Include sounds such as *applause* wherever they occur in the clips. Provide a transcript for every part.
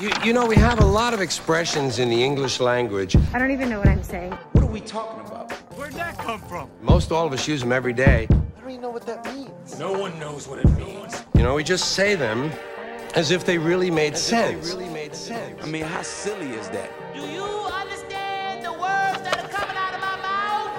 You, you know, we have a lot of expressions in the English language. I don't even know what I'm saying. What are we talking about? Where'd that come from? Most all of us use them every day. I don't even know what that means. No one knows what it means. You know, we just say them as if they really made As sense. If they really made sense. I mean, how silly is that? Do you understand the words that are coming out of my mouth?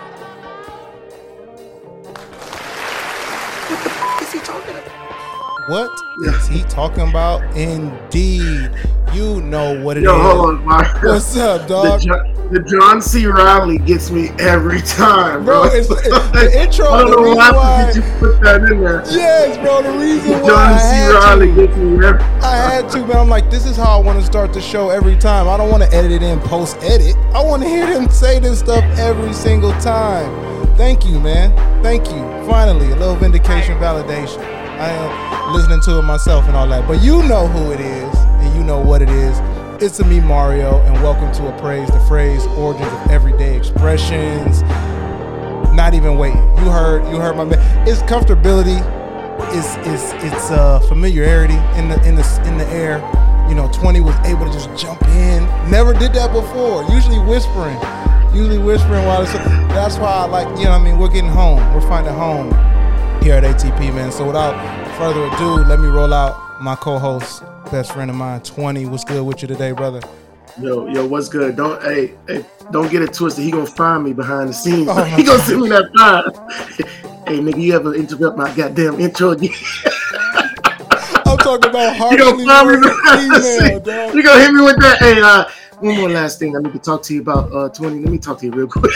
What the f- is he talking about? What is he talking about? Indeed. You know what it is. Yo, hold on, Mark. What's up, *laughs* The, dog? John, the John C. Reilly gets me every time, Bro, bro. it's, it, *laughs* the intro, I don't know why why. did you put that in there. Yes, bro, the reason why I John C. had Reilly to. gets me every I had to, man. I'm like, this is how I want to start the show every time. I don't want to edit it in post edit. I want to hear him say this stuff every single time. Thank you, man. Thank you. Finally, a little vindication, validation. I am listening to it myself and all that. But you know who it is, you know what it is. It's a me, Mario, and welcome to Appraise the Phrase, Origins of Everyday Expressions. Not even waiting. You heard, you heard my man. It's comfortability it's it's it's uh familiarity in the in the in the air. You know, 20 was able to just jump in. Never did that before. Usually whispering. Usually whispering while it's that's why I like, you know I mean, we're getting home. We're finding home here at ATP, man. So without further ado, let me roll out my co-host, best friend of mine, 20. What's good with you today, brother? Yo, yo, what's good? Don't hey, hey, don't get it twisted. He gonna find me behind the scenes. Oh, *laughs* he gonna send me that fine. hey, nigga, you ever interrupt my goddamn intro again? *laughs* I'm talking about hard. *laughs* you gonna find me behind the email, scenes. You gonna hit me with that? Hey, uh, one more last thing. I need to talk to you about. Uh, twenty. Let me talk to you real quick.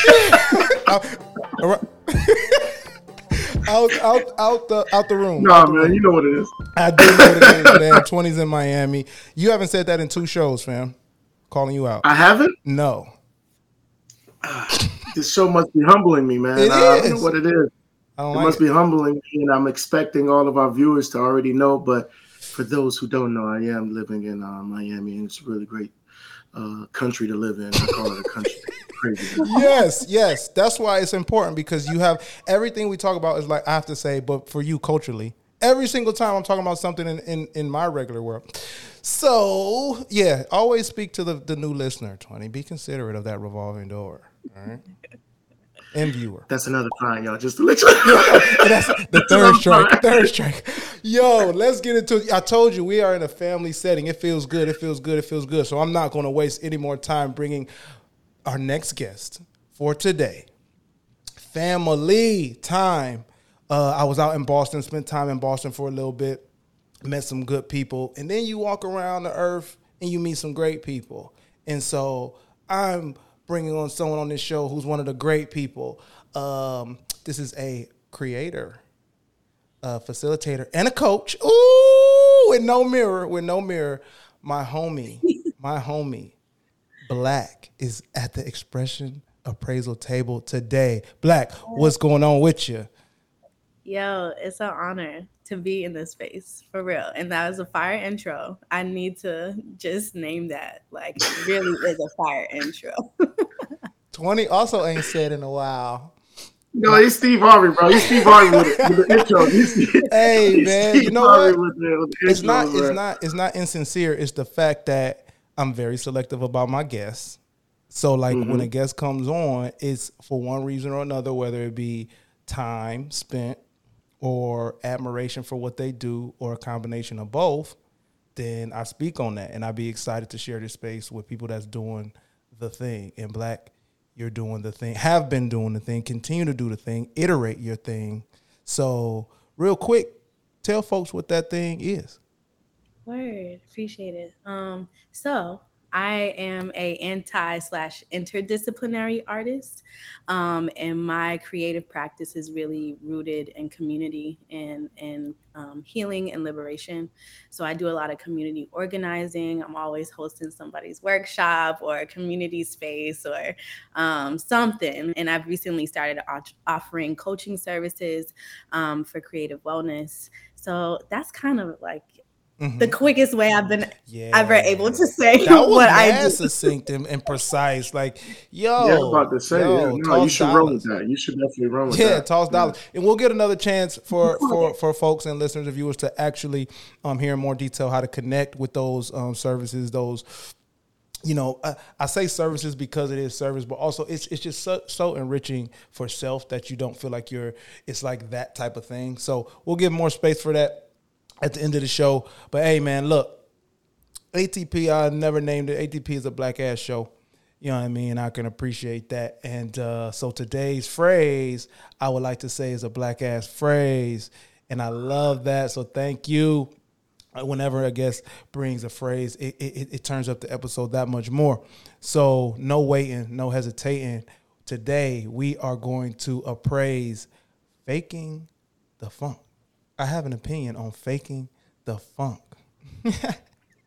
Out, out, out, the out the room. nah, man, you know what it is. I do know what it is, *laughs* man. 20's in Miami. You haven't said that in two shows, fam. Calling you out. I haven't. No. This show must be humbling me, man. It I don't know what it is. It like must it. be humbling, me, and I'm expecting all of our viewers to already know. But for those who don't know, I am living in uh, Miami, and it's really great uh, country to live in. I call it a country. *laughs* Yes, yes. That's why it's important because you have everything we talk about is like I have to say, but for you culturally, every single time I'm talking about something in, in, in my regular world. So yeah, always speak to the, the new listener, 20. Be considerate of that revolving door. All right. And viewer. That's another fine, y'all. Just to let you know. *laughs* That's the third strike. Third strike. Yo, let's get into it. I told you we are in a family setting. It feels good. It feels good. It feels good. So I'm not going to waste any more time bringing our next guest for today. Family time. Uh, I was out in Boston, spent time in Boston for a little bit, met some good people, and then you walk around the earth and you meet some great people. And so I'm bringing on someone on this show who's one of the great people. Um, this is a creator, a facilitator, and a coach. Ooh, with no mirror, with no mirror. My homie, *laughs* my homie, Black is at the expression appraisal table today. Black, what's going on with you? Yo, it's an honor to be in this space for real. And that was a fire intro. I need to just name that. Like, it really is a fire intro. *laughs* 20 also ain't said in a while. No, it's Steve Harvey, bro. He's Steve Harvey with, it, with the intro. He's, Hey, he's man, Steve you know Harvey what? With the, the It's intro, not, it's not, it's not insincere. It's the fact that I'm very selective about my guests. So, like, when mm-hmm. a guest comes on, it's for one reason or another, whether it be time spent or admiration for what they do or a combination of both, then I speak on that and I'd be excited to share this space with people that's doing the thing. And black, you're doing the thing, have been doing the thing, continue to do the thing, iterate your thing. So, real quick, tell folks what that thing is. Word, appreciate it. Um, so I am a anti slash interdisciplinary artist, um, and my creative practice is really rooted in community and and um, healing and liberation. So I do a lot of community organizing. I'm always hosting somebody's workshop or a community space or um, something. And I've recently started offering coaching services um, for creative wellness. So that's kind of like the quickest way I've been Yeah. ever able to say That was *laughs* what I mad do. succinct and, and precise. Like, yo, yeah, I was about to say, yo, yeah, no, you toss should roll dollars. with that. You should definitely run with that. Yeah, toss dollars, and we'll get another chance for *laughs* for for folks and listeners and viewers to actually um hear in more detail how to connect with those um services, those you know, I, I say services because it is service, but also it's it's just so, so enriching for self that you don't feel like you're. It's like that type of thing. So we'll give more space for that at the end of the show. But hey, man, look, ATP. I never named it. ATP is a black ass show. You know what I mean? I can appreciate that. And uh, so today's phrase, I would like to say, is a black ass phrase, and I love that. So thank you whenever a guest brings a phrase, it, it, it turns up the episode that much more. So no waiting, no hesitating. Today we are going to appraise faking the funk. I have an opinion on faking the funk. *laughs*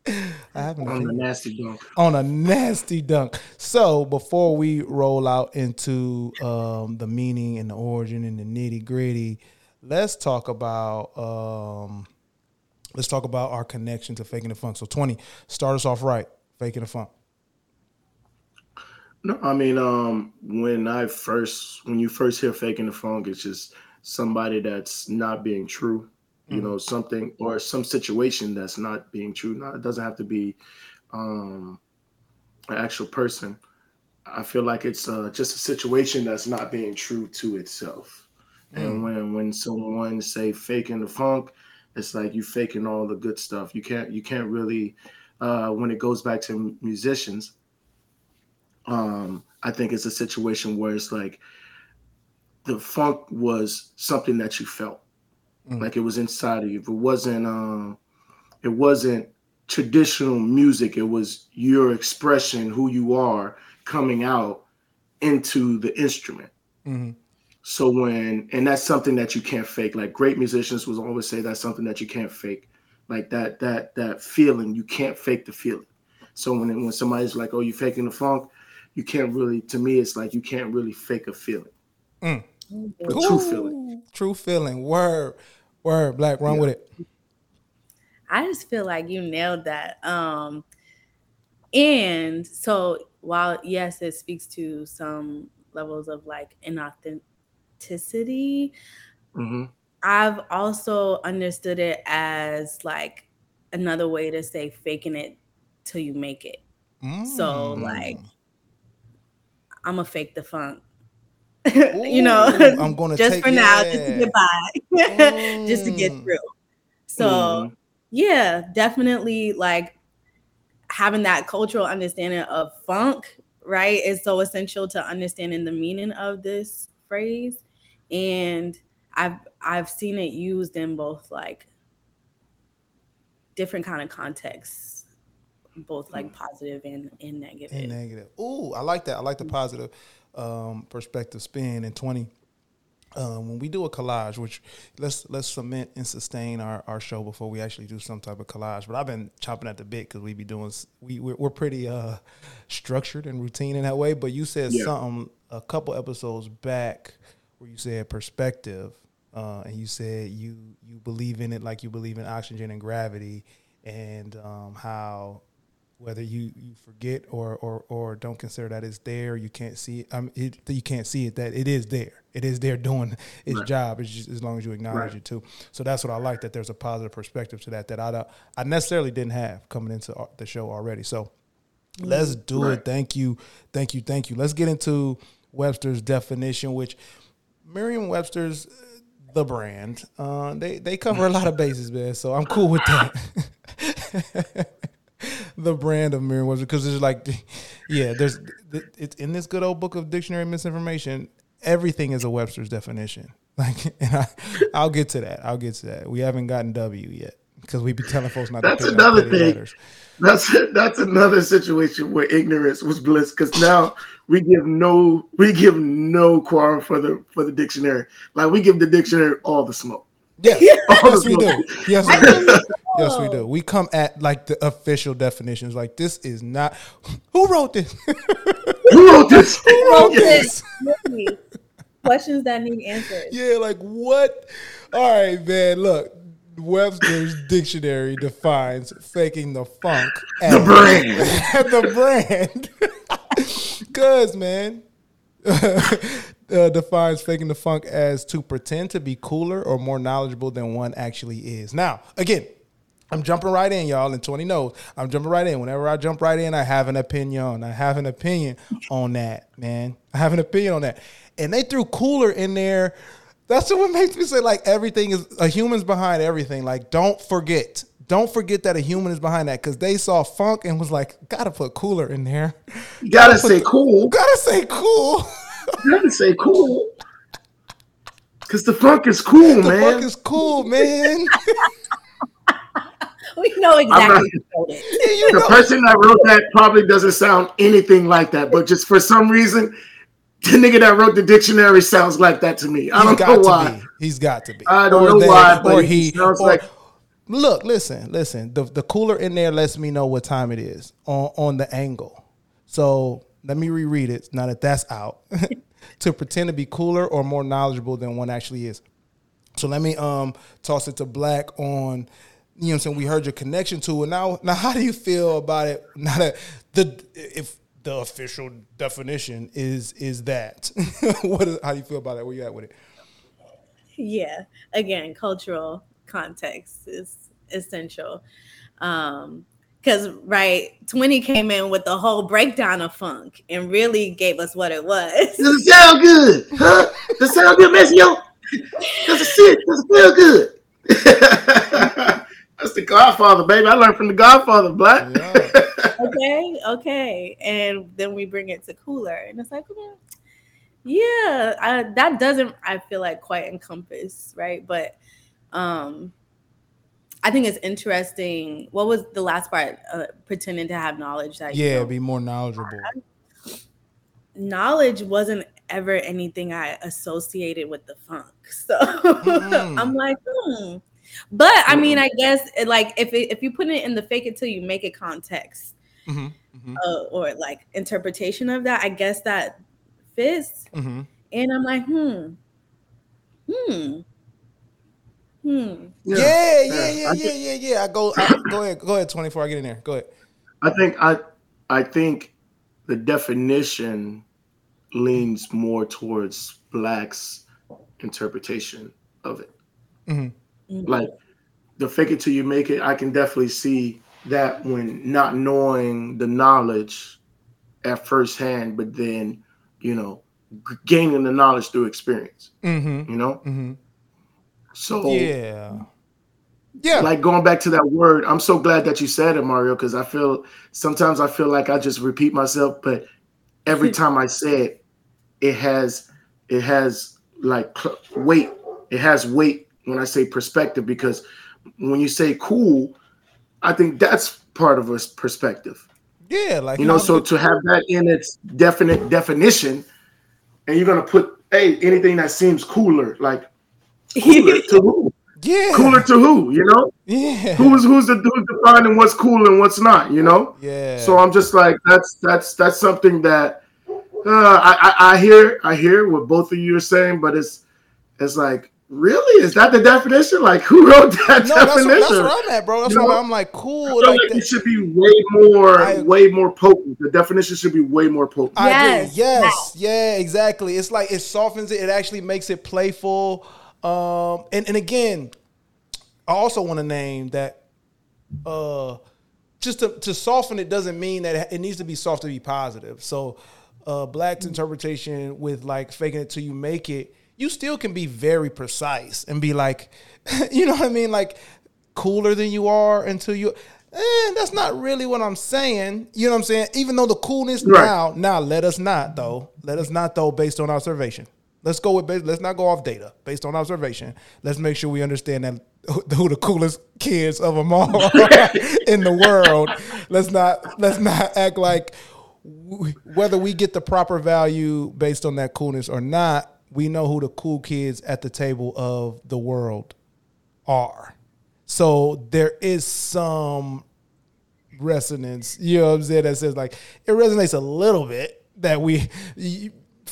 I have an On opinion nasty dunk. on a nasty dunk. So before we roll out into um, the meaning and the origin and the nitty gritty, let's talk about um, let's talk about our connection to faking the funk. So twenty, start us off right. Faking the funk. No, I mean, um, when I first, when you first hear faking the funk, it's just somebody that's not being true, you know, something or some situation that's not being true. Now, it doesn't have to be um, an actual person. I feel like it's uh, just a situation that's not being true to itself. And when when someone say faking the funk, it's like you faking all the good stuff. You can't you can't really uh, when it goes back to musicians um, I think it's a situation where it's like the funk was something that you felt, like it was inside of you. If it wasn't, um, it wasn't traditional music. It was your expression, who you are, coming out into the instrument. Mhm. So when, and that's something that you can't fake. Like great musicians will always say that's something that you can't fake. Like that, that, that feeling, you can't fake the feeling. So when when somebody's like, "Oh, you faking the funk," you can't really. To me, it's like you can't really fake a feeling, a true feeling. True feeling. Word. Word. Black. Run with it. I just feel like you nailed that. Um, and so while yes, it speaks to some levels of like inauthenticity, hmm I've also understood it as like another way to say faking it till you make it. So Mm. like I'm gonna fake the funk. *laughs* you know, I'm gonna just take- for now, just to get by, *laughs* just to get Mm. through. So Mhm. yeah, definitely like having that cultural understanding of funk, right, is so essential to understanding the meaning of this phrase. And I've I've seen it used in both like different kind of contexts, both like positive and, and negative. And negative. Ooh, I like that. I like the positive um, perspective spin in twenty. Um, when we do a collage, which let's let's cement and sustain our, our show before we actually do some type of collage. But I've been chopping at the bit because we be doing we we're, we're pretty uh, structured and routine in that way. But you said Yeah. something a couple episodes back where you said perspective, uh, and you said you you believe in it like you believe in oxygen and gravity, and um, how whether you, you forget or, or or don't consider that it's there, you can't see it. Um, it, you can't see it that it is there. It is there doing its Right. job. It's just as long as you acknowledge Right. it too. So that's what I like. That there's a positive perspective to that that I I necessarily didn't have coming into the show already. So let's do it. Thank you, thank you, thank you. Let's get into Webster's definition, which Merriam-Webster's uh, the brand. Uh, they they cover a lot of bases, man. So I'm cool with that. *laughs* the brand of Merriam-Webster because it's like, *laughs* yeah, there's it's in this good old book of dictionary misinformation. Everything is a Webster's definition. *laughs* Like, and I, I'll get to that. I'll get to that. We haven't gotten W yet because we be telling folks not That's to pick another thing. letters. That's that's another situation where ignorance was bliss because now we give no we give no quorum for the for the dictionary. Like we give the dictionary all the smoke. Yes, *laughs* yes, we do. Yes, we do. Yes, we do. We come at like the official definitions. Like this is not. Who wrote this? *laughs* Who wrote this? Who wrote this? Questions that need answers. Yeah, like what? All right, man. Look, Webster's dictionary defines faking the funk At *laughs* The brand. At the brand. Cause man, uh, defines faking the funk as to pretend to be cooler or more knowledgeable than one actually is. Now, again, I'm jumping right in, y'all, and 20 knows. I'm jumping right in. Whenever I jump right in, I have an opinion. I have an opinion on that, man. I have an opinion on that. And they threw cooler in there. That's *laughs* what makes me say, like, everything is a human's behind everything. Like, don't forget. Don't forget that a human is behind that because they saw funk and was like, gotta put cooler in there. You gotta say cool. Gotta say cool. *laughs* You gotta say cool. Cause the funk is cool, the man. The funk is cool, man. *laughs* We know exactly not- you the know, person that wrote that probably doesn't sound anything like that, but just for some reason, the nigga that wrote the dictionary sounds like that to me. I he's don't know why. be. He's got to be. I don't Or know they- why, but Or he he. sounds or- like- Look, listen, listen. The the cooler in there lets me know what time it is on on the angle. So let me reread it now that that's out. *laughs* to pretend to be cooler or more knowledgeable than one actually is. So let me um toss it to Black on. You know what I'm saying? We heard your connection to it. Now, now, how do you feel about it? Now that the if the official definition is is that, *laughs* what? Is, how do you feel about it? Where you at with it? Yeah. Again, cultural context is essential. Um, because right, 20 came in with the whole breakdown of funk and really gave us what it was. Does it sound good? Huh? Does it sound good, Maceo? Does it sit? Does it feel good? *laughs* That's the Godfather, baby. I learned from the Godfather, Black. *laughs* okay, okay. And then we bring it to cooler, and it's like, well, yeah, I, that doesn't I feel like quite encompass, right? But um I think it's interesting. What was the last part? Uh, pretending to have knowledge that Yeah, be more knowledgeable. knowledge wasn't ever anything I associated with the funk. *laughs* So Mm. I'm like, hmm. But I mean, I guess it, like if it, if you put it in the fake it till you make it context Mhm, mhm, uh, or like interpretation of that, I guess that fits. mhm. And I'm like, hmm, hmm, hmm. Yeah, yeah, yeah, I yeah, yeah, yeah. I go, I, go ahead, go ahead. Twenty four. I get in there. Go ahead. I think I I think the definition leans more towards blacks interpretation of it. Mhm. Like the fake it till you make it, I can definitely see that when not knowing the knowledge at first hand, but then, you know, gaining the knowledge through experience, Mm-hmm. you know? Mm-hmm. So Yeah. Yeah. like going back to that word, I'm so glad that you said it, Mario, because I feel sometimes I feel like I just repeat myself, but every *laughs* time I say it, it has it has like cl- weight. It has weight when I say perspective because when you say cool, I think that's part of a perspective. yeah. Like You know, so to have that in its definite definition, and you're gonna put hey anything that seems cooler, like cooler *laughs* to who? yeah. Cooler to who? You know? Yeah. who's who's the who's defining what's cool and what's not, you know? Yeah. So I'm just like that's that's that's something that uh, I, I I hear I hear what both of you are saying, but it's it's like really is that the definition? Like who wrote *laughs* that no, that's, definition? where- that's where I'm at, bro. That's You why know? I'm like I cool. feel Like like that. it should be way more I- way more potent. The definition should be way more potent. I Yes, agree. Yes. Yeah, exactly. It's like it softens it. It actually makes it playful. Um, and, and again, I also want to name that uh just to, to soften it doesn't mean that it, needs to be soft to be positive. So uh black's interpretation with like faking it till you make it, you still can be very precise and be like, *laughs* you know what I mean? Like cooler than you are until you eh, that's not really what I'm saying. You know what I'm saying? Even though the coolness Right. now, now let us not though. Let us not though based on observation. Let's go with let's not go off data based on observation. Let's make sure we understand that *laughs* who the coolest kids of them all *laughs* in the world. Let's not let's not act like whether we get the proper value based on that coolness or not. We know who the cool kids at the table of the world are. So there is some resonance, you know what I'm saying, that says like it resonates a little bit that we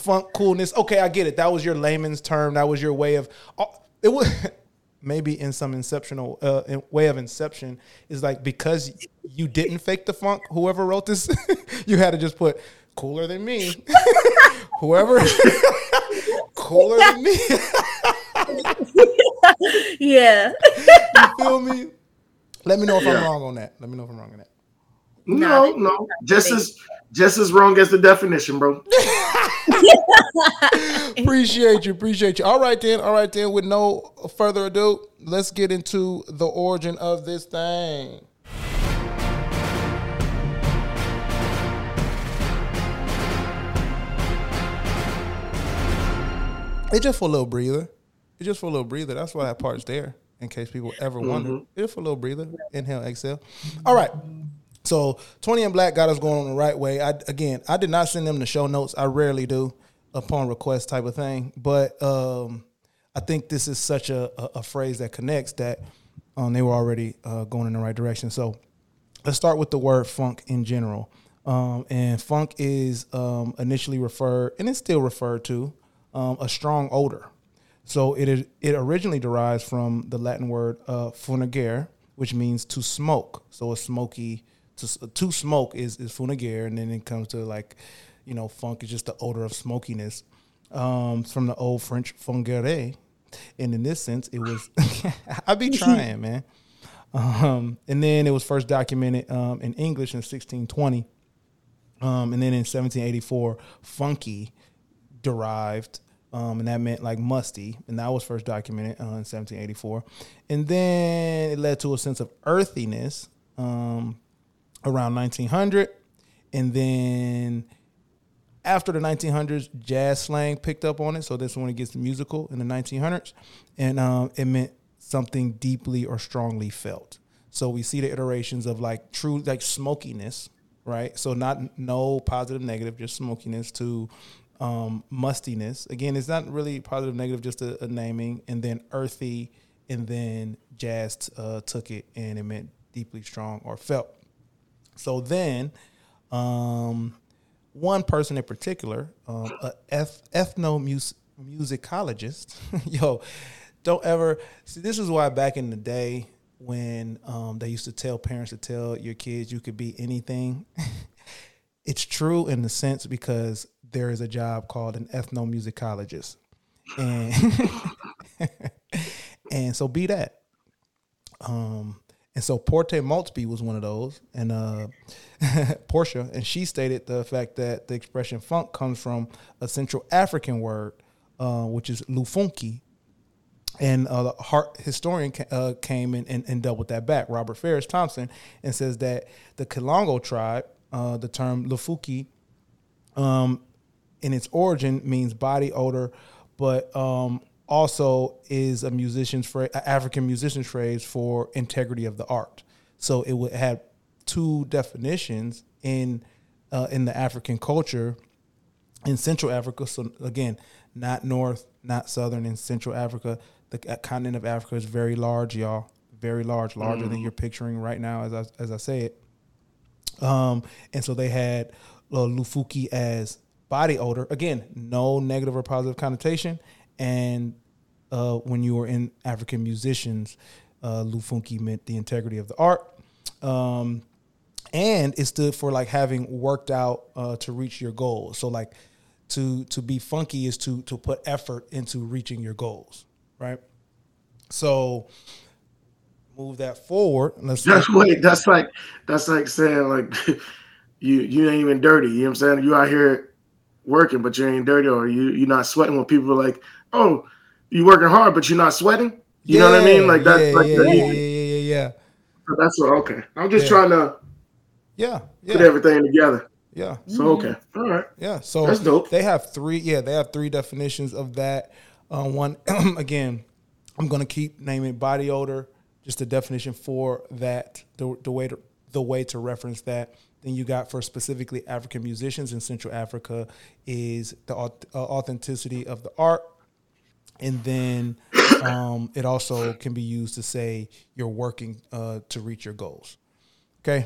funk coolness. Okay, I get it. That was your layman's term. That was your way of oh, it was *laughs* maybe in some inceptional uh, in way of inception is like because you didn't fake the funk. Whoever wrote this, *laughs* you had to just put cooler than me. *laughs* whoever cooler than me. yeah. you feel me? Let me know if I'm wrong on that. Let me know if I'm wrong on that. No, no, just as just as wrong as the definition, bro. *laughs* appreciate you, appreciate you. All right then, all right then. With no further ado, let's get into the origin of this thing. It's just for a little breather. It's just for a little breather. That's why that part's there, in case people ever wonder. Mm-hmm. It's for a little breather. Inhale, exhale. All right. So 20 and black got us going on the right way. I again, I did not send them the show notes. I rarely do upon request type of thing. But um, I think this is such a, a, a phrase that connects that um, they were already uh, going in the right direction. So let's start with the word funk in general. Um, and funk is um, initially referred, and it's still referred to, um, a strong odor. So it is, it originally derives from the Latin word uh, which means to smoke. So a smoky to, to smoke is is funigere, and then it comes to like, you know, funk is just the odor of smokiness. Um, from the old French fungere, and in this sense, it was. *laughs* I be trying, man. Um, and then it was first documented um, in English in 1620, um, and then in 1784, funky derived um, and that meant like musty, and that was first documented uh, in 1784. And then it led to a sense of earthiness um, around 1900, and then after the 1900s, jazz slang picked up on it. So this one gets musical in the 1900s, and um, it meant something deeply or strongly felt. So we see the iterations of like true like smokiness, right? So not no positive negative, just smokiness to um, mustiness. Again, it's not really positive, negative, just a, a naming, and then earthy, and then jazz uh, took it and it meant deeply strong or felt. So then, um, one person in particular, um, a eth- ethnomusicologist, *laughs* yo, don't ever see. This is why back in the day when um, they used to tell parents to tell your kids you could be anything. *laughs* it's true in the sense because there is a job called an ethnomusicologist, and *laughs* and so be that. Um, and so Portia Maultsby was one of those, and uh, *laughs* Portia, and she stated the fact that the expression funk comes from a Central African word, uh, which is lufunki. And uh, the heart historian uh, came in and, and doubled that back, Robert Farris Thompson, and says that the Kikongo tribe, uh, the term lufuki, um, in its origin means body odor, but um, also is a musician's phrase, African musician's phrase for integrity of the art. So it would have two definitions in uh, in the African culture in Central Africa. So again, not North, not Southern. In Central Africa, the continent of Africa is very large, y'all. Very large, larger mm. than you're picturing right now, as I as I say it. Um, and so they had uh, Lufuki as body odor. Again, no negative or positive connotation. And uh, when you were in African musicians, uh, Lufunki meant the integrity of the art. Um, and it stood for like having worked out uh, to reach your goals. So like to to be funky is to to put effort into reaching your goals, right? So move that forward. Let's that's wait. That's like that's like saying like *laughs* you you ain't even dirty. You know what I'm saying? You out here working, but you ain't dirty, or you you're not sweating. When people are like, "Oh, you working hard, but you're not sweating," you yeah, know what I mean? Like that's yeah, like yeah, the, yeah, yeah, yeah, yeah. So that's what, okay. I'm just trying to yeah, yeah put everything together. Yeah. So okay, all right. Yeah. So that's dope. They have three. Yeah, they have three definitions of that. Uh, one *clears throat* again, I'm gonna keep naming body odor. Just a definition for that. The the way to the way to reference that. Then you got for specifically African musicians in Central Africa is the uh, authenticity of the art, and then um, it also can be used to say you're working uh, to reach your goals. Okay,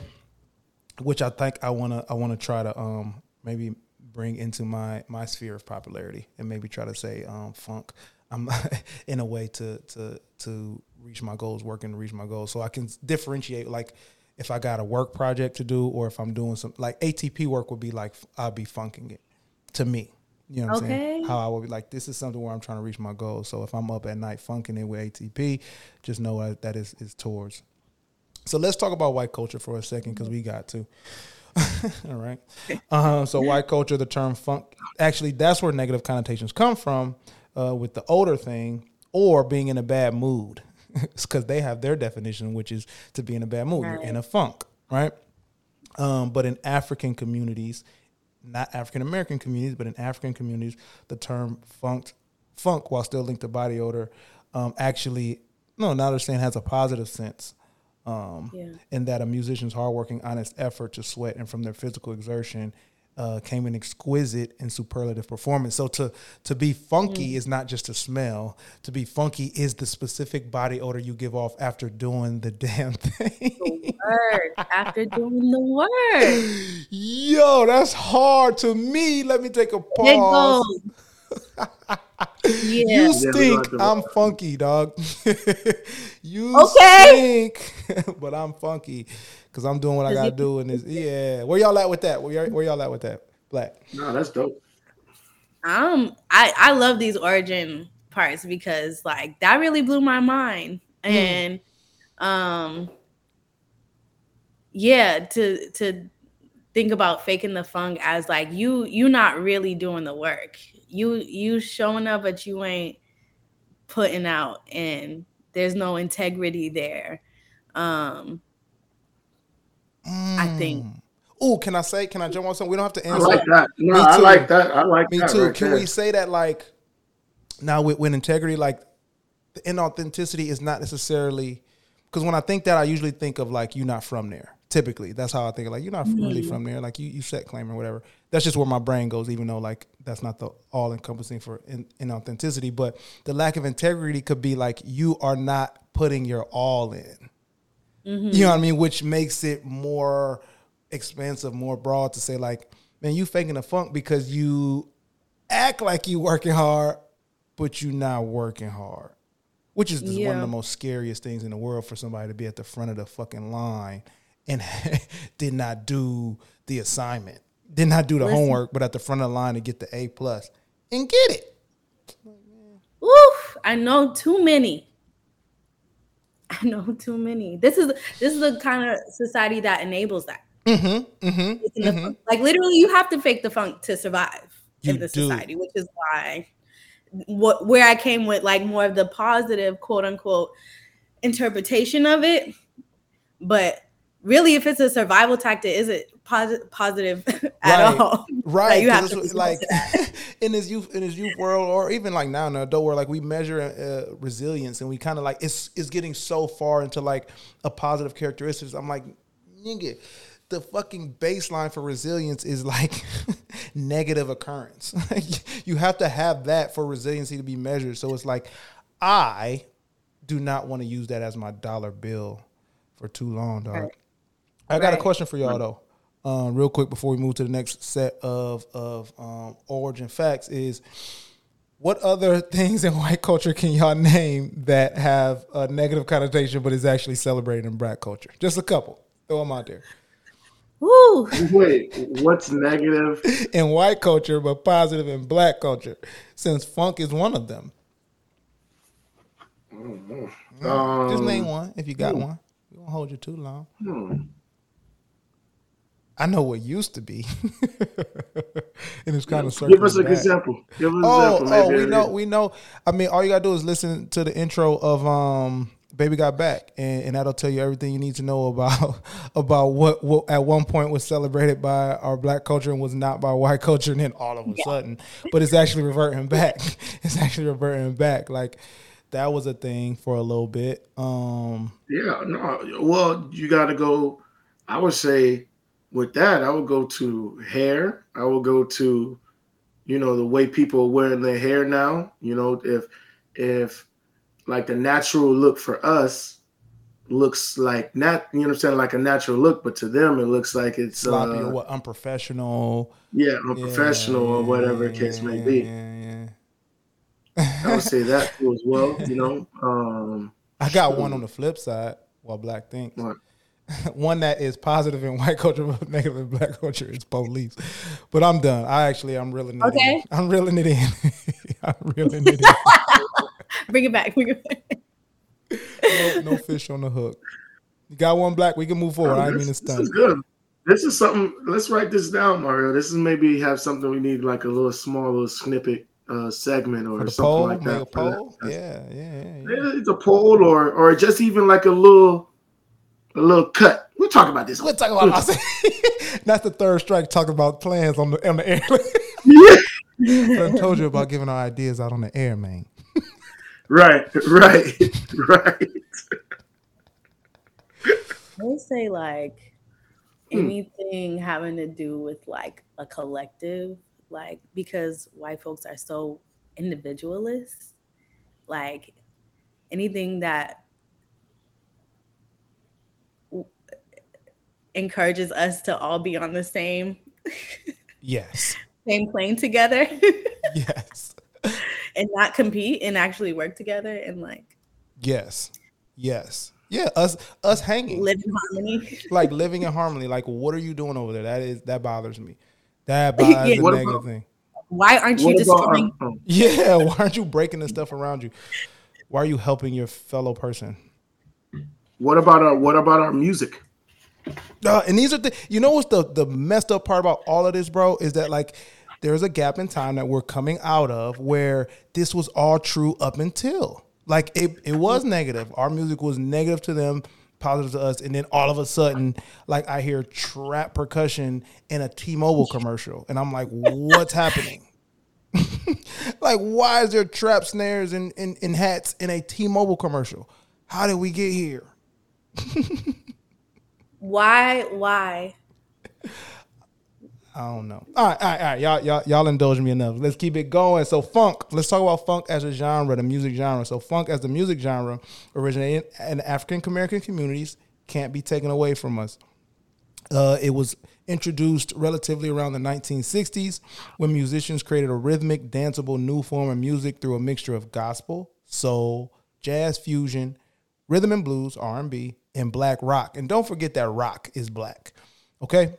which I think I wanna I wanna try to um, maybe bring into my my sphere of popularity and maybe try to say um, funk. I'm *laughs* in a way to to to reach my goals, working to reach my goals. So I can differentiate like if I got a work project to do or if I'm doing some like ATP work would be like I'll be funking it to me. You know what I'm saying? How I would be like, this is something where I'm trying to reach my goals. So if I'm up at night funking it with ATP, just know that that is is towards. So let's talk about white culture for a second because we got to. *laughs* All right. Uh, so white culture, the term funk, actually, that's where negative connotations come from uh, with the older thing or being in a bad mood. *laughs* because they have their definition, which is to be in a bad mood. You're in a funk, right? Um, but in African communities, not African American communities, but in African communities, the term funk, funk, while still linked to body odor, um, actually, no, now they're saying has a positive sense. Um, Yeah. in that a musician's hardworking, honest effort to sweat and from their physical exertion uh, came an exquisite and superlative performance. So to to be funky is not just a smell. To be funky is the specific body odor you give off after doing the *laughs* damn thing. Word after doing the work. *laughs* Yo, that's hard to me. Let me take a pause. Goes. *laughs* You Yeah. Yeah, stink. I'm funky, dog. *laughs* you Okay. stink, *laughs* but I'm funky because I'm doing what I gotta do. And this, yeah, where y'all at with that? Where y'all, where y'all at with that? Black. No, that's dope. Um, I I love these origin parts because like that really blew my mind, and um, yeah, to to think about faking the funk as like you you not really doing the work. You you showing up, but you ain't putting out, and there's no integrity there. Um, I think. Oh, can I say? Can I jump on something? We don't have to I answer. like that. No, Me I too. like that. I like Me that. too. right Can there. we say that like now with, with integrity, like the inauthenticity is not necessarily because when I think that I usually think of like you're not from there. Typically, that's how I think. Like you're not really mm-hmm. from there. Like you you set claim or whatever. That's just where my brain goes. Even though like that's not the all encompassing for in, authenticity, but the lack of integrity could be like you are not putting your all in. Mm-hmm. You know what I mean? Which makes it more expansive, more broad to say like, man, you faking the funk because you act like you working hard, but you not working hard. Which is just one of the most scariest things in the world for somebody to be at the front of the fucking line and *laughs* did not do the assignment, did not do the Listen. homework, but at the front of the line to get the A plus and get it. Oof, I know too many. I know too many. This is this is the kind of society that enables that. Mm-hmm. Mm-hmm. The funk. Like literally, you have to fake the funk to survive You in this do. society, which is why what where I came with like more of the positive quote unquote interpretation of it. But really, if it's a survival tactic, is it posi- positive *laughs* at Right. all? *laughs* Right, you have to like *laughs* in this youth in this youth world, or even like now in the adult world, like we measure uh, resilience, and we kind of like it's it's getting so far into like a positive characteristics. I'm like, nigga, the fucking baseline for resilience is like negative occurrence. you have to have that for resiliency to be measured. So it's like, I do not want to use that as my dollar bill for too long, dog. Right. I got a question for y'all though, um, real quick before we move to the next set of of um, origin facts. Is what other *laughs* things in white culture can y'all name that have a negative connotation but is actually celebrated in black culture? Just a couple. Throw them out there. Woo. Wait, what's negative? *laughs* In white culture, but positive in black culture, since funk is one of them. Um, Just name one if you got one. We won't hold you too long. hmm. I know what used to be, *laughs* and it's kind of Give us an back. example. Give us an Oh, example. oh, we know, we know. I mean, all you gotta do is listen to the intro of um, "Baby Got Back," and, and that'll tell you everything you need to know about *laughs* about what, what at one point was celebrated by our black culture and was not by white *laughs* culture, and then all of a sudden, but it's actually reverting back. It's actually reverting back. Like that was a thing for a little bit. Um, Yeah, no. Well, you got to go. I would say with that, I would go to hair. I would go to, you know, the way people are wearing their hair now. You know, if if like the natural look for us looks like not, you know, what I'm saying like a natural look, but to them it looks like it's sloppy uh, or what unprofessional, yeah, unprofessional or whatever the case may be. Yeah, yeah. I would say that too as well. You *laughs* know, um, I got one on the flip side. While Black thinks. What? *laughs* one that is positive in white culture but negative in black culture is police. But I'm done. I actually I'm reeling it Okay. in. I'm reeling it in. I'm reeling it in. Bring it back. Bring it back. No, no fish on the hook. You got one black. We can move forward. I Oh, didn't mean it's this, this is good. This is something. Let's write this down, Mario. This is maybe have something we need like a little small little snippet uh, segment or something poll, like that. for that. poll. Yeah, yeah, yeah. yeah. Yeah, It's a poll or or just even like a little a little cut. We'll talk about this. We'll talk about. I said- *laughs* That's the third strike. Talking about plans on the on the air. *laughs* I told you about giving our ideas out on the air, man. *laughs* Right, right, right. I would say like Hmm. anything having to do with like a collective, like because white folks are so individualist, like anything that encourages us to all be on the same Yes, *laughs* same plane together *laughs* yes, and not compete and actually work together and like yes, yes. Yeah, us us hanging. live in harmony. *laughs* like living in harmony. Like, what are you doing over there? That is that bothers me. That bothers Yeah. the What negative about- thing. Why aren't you destroying our, Yeah, why aren't you breaking the stuff around you? Why are you helping your fellow person? what about our what about our music? Uh, and these are the you know what's the the messed up part about all of this, bro, is that like there's a gap in time that we're coming out of where this was all true up until like it it was negative. Our music was negative to them, positive to us, and then all of a sudden, like I hear trap percussion in a T-Mobile commercial, and I'm like, what's happening? *laughs* like, why is there trap snares and, and, and hats in a T-Mobile commercial? How did we get here? *laughs* why why I don't know. All right, all right, all right. Y'all, y'all, y'all indulge me enough. Let's keep it going. So, funk. Let's talk about funk as a genre, the music genre. So, funk as the music genre originated in African American communities can't be taken away from us. Uh, it was introduced relatively around the 1960s when musicians created a rhythmic, danceable new form of music through a mixture of gospel, soul, jazz fusion, rhythm and blues, R&B, and black rock. And don't forget that rock is black. Okay?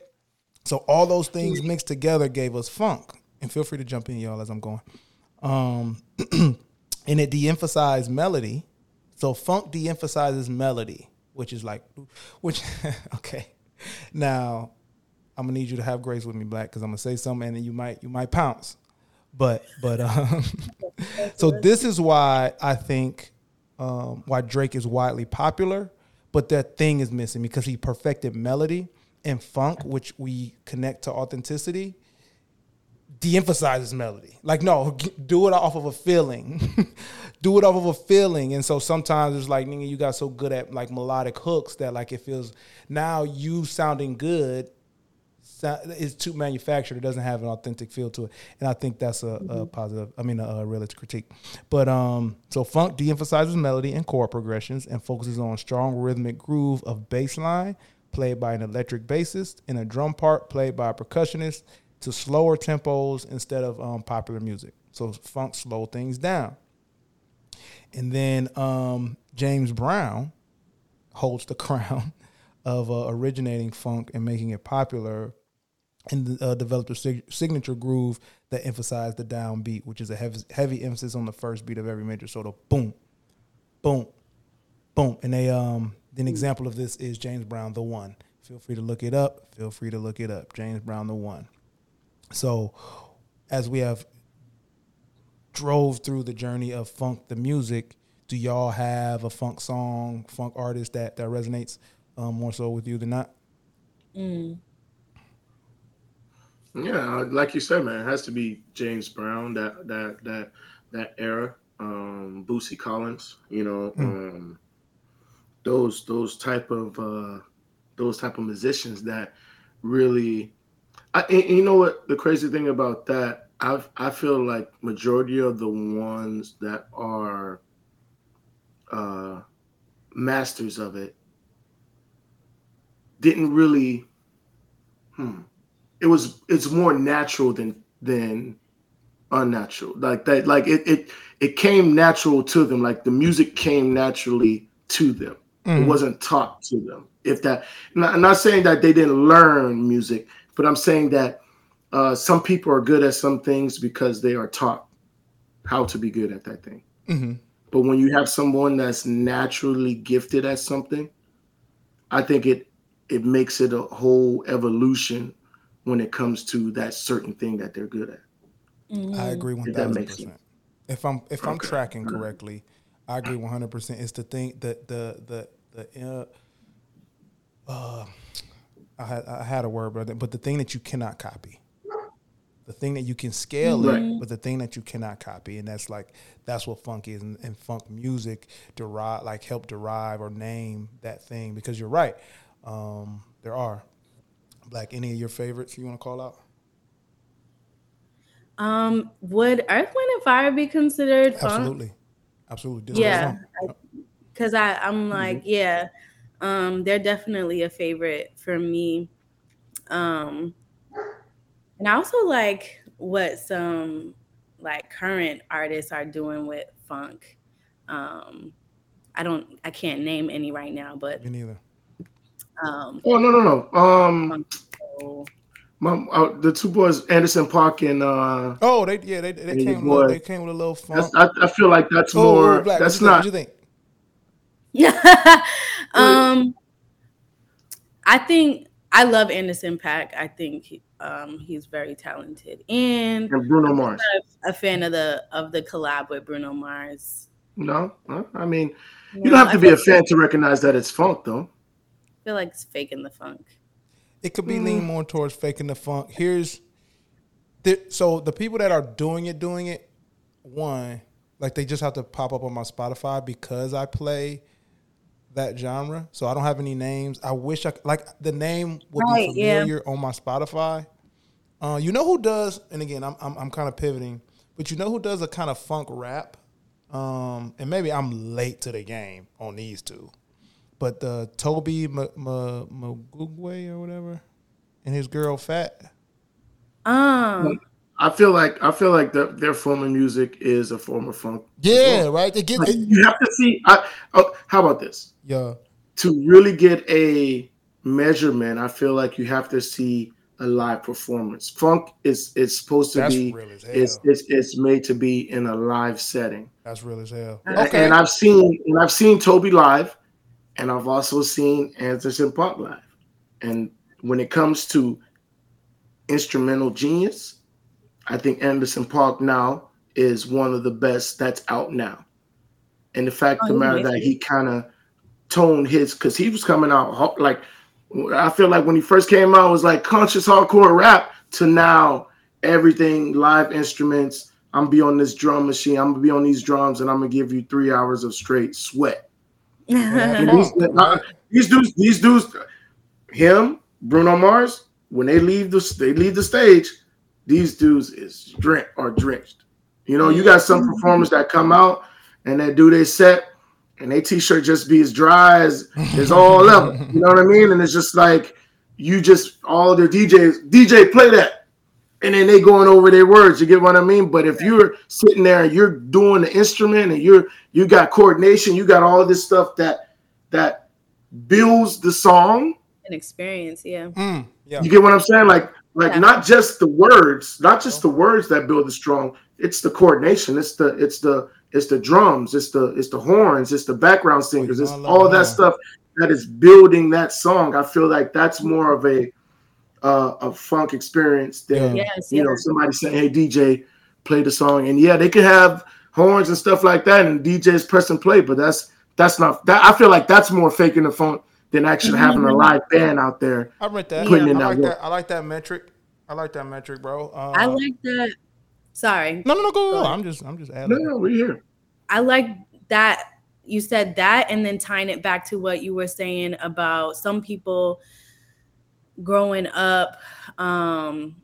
So all those things mixed together gave us funk. And feel free to jump in, y'all, as I'm going. Um, *clears throat* and it de-emphasized melody. So funk de-emphasizes melody, which is like, which *laughs* okay. Now, I'm gonna need you to have grace with me, Black, because I'm gonna say something and then you might you might pounce. But but *laughs* um, so this is why I think um, why Drake is widely popular, but that thing is missing because he perfected melody and funk, which we connect to authenticity de-emphasizes melody. Like, no, do it off of a feeling. *laughs* do it off of a feeling. And so sometimes it's like, nigga, you got so good at like melodic hooks that like it feels now you sounding good is too manufactured. It doesn't have an authentic feel to it. And I think that's a, a positive, I mean, a, a realist critique. But um, so funk de-emphasizes melody and chord progressions and focuses on strong rhythmic groove of bass line played by an electric bassist and a drum part played by a percussionist to slower tempos instead of um, popular music. So funk slow things down. And then um, James Brown holds the *laughs* crown of uh, originating funk and making it popular and uh, developed a sig- signature groove that emphasized the downbeat, which is a heavy, heavy emphasis on the first beat of every major. So the boom, boom, boom. And they um an example of this is James Brown the One. Feel free to look it up. Feel free to look it up. James Brown the One. So as we have drove through the journey of funk the music, do y'all have a funk song, funk artist that that resonates um, more so with you than not? Yeah, like you said, man, it has to be James Brown, that that that that era. Um, Bootsy Collins, you know, um, those those type of uh, those type of musicians that really. I, you know what the crazy thing about that? I I feel like majority of the ones that are uh, masters of it didn't really. Hmm it was it's more natural than than unnatural like that like it it it came natural to them like the music came naturally to them. Mm-hmm. It wasn't taught to them. If that, not, I'm not saying that they didn't learn music, but I'm saying that uh, some people are good at some things because they are taught how to be good at that thing. Mm-hmm. But when you have someone that's naturally gifted at something, I think it it makes it a whole evolution when it comes to that certain thing that they're good at. I agree one If that thousand makes percent. If I'm if I'm tracking correctly, I agree one hundred percent. It's the thing that the the the uh, uh I had I had a word, but but the thing that you cannot copy, the thing that you can scale it, but the thing that you cannot copy, and that's like that's what funk is, and, and funk music derive like help derive or name that thing because you're right. Um, there are like any of your favorites you want to call out? Um, would Earth, Wind, and Fire be considered funk? Absolutely, absolutely. Disco Yeah, because I I'm like yeah, um, they're definitely a favorite for me. Um, and I also like what some like current artists are doing with funk. Um, I don't I can't name any right now, but Me neither. Um, Oh no no no. Um, my, uh, the two boys Anderson .Paak and uh, Oh, they yeah they they came with a boy. they came with a little funk. I, I feel like that's oh, more. Black, that's what you think? not. What you think? *laughs* um, I think I love Anderson .Paak. I think um, he's very talented, and And Bruno Mars. a fan of the of the collab with Bruno Mars. No, Huh? I mean you No, don't have I to be a feel- fan to recognize that it's funk though. I feel like it's faking the funk. It could be leaning more towards faking the funk. Here's the, so the people that are doing it, doing it, one, like they just have to pop up on my Spotify because I play that genre. So I don't have any names. I wish I like the name would Right, be yeah. familiar on my Spotify. Uh, you know who does? And again, I'm I'm, I'm kind of pivoting, but you know who does a kind of funk rap? Um, and maybe I'm late to the game on these two, but the Tobe M- M- or whatever, and his girl Fat. Um, I feel like I feel like the, their form of music is a form of funk. Yeah, right. They get Like, it, you have to see. I, oh, how about this? yeah. To really get a measurement, I feel like you have to see a live performance. Funk is it's supposed to That's be real as hell. it's, it's it's made to be in a live setting. That's real as hell. A- Okay. And I've seen and I've seen Tobe live, and I've also seen Anderson .Paak live. And when it comes to instrumental genius, I think Anderson .Paak now is one of the best that's out now. And the fact of the Oh, matter that he kind of toned his because he was coming out like I feel like when he first came out it was like conscious hardcore rap to now everything live instruments. I'm gonna be on this drum machine. I'm gonna be on these drums, and I'm gonna give you three hours of straight sweat. These, uh, these dudes, these dudes, him, Bruno Mars, when they leave the they leave the stage, these dudes is drenched or drenched. You know, you got some performers that come out and they do their set, and their t-shirt just be as dry as as all *laughs* level. You know what I mean? And it's just like you just all their DJs, DJ play that, and then they going over their words. You get what I mean? But if you're sitting there and you're doing the instrument and you're you got coordination, you got all this stuff that that builds the song. an experience, yeah. Mm, yeah. You get what I'm saying? Like like Yeah. not just the words, not just the words that build the strong. It's the coordination. It's the it's the it's the drums. It's the it's the horns. It's the background singers. It's know I love all that stuff that is building that song. I feel like that's more of a uh, a funk experience than Yes, you yeah. know somebody saying, "Hey DJ, play the song." And yeah, they can have horns and stuff like that, and DJs press and play. But that's that's not that. I feel like that's more faking the funk than actually having Mm-hmm. a live band out there. I read that. Putting I in that like work. that. I like that metric. I like that metric, bro. Uh, I like that. Sorry, No, no, no. Go. go. Go. I'm just, I'm just adding. No, no, we're here. I like that you said that, and then tying it back to what you were saying about some people growing up um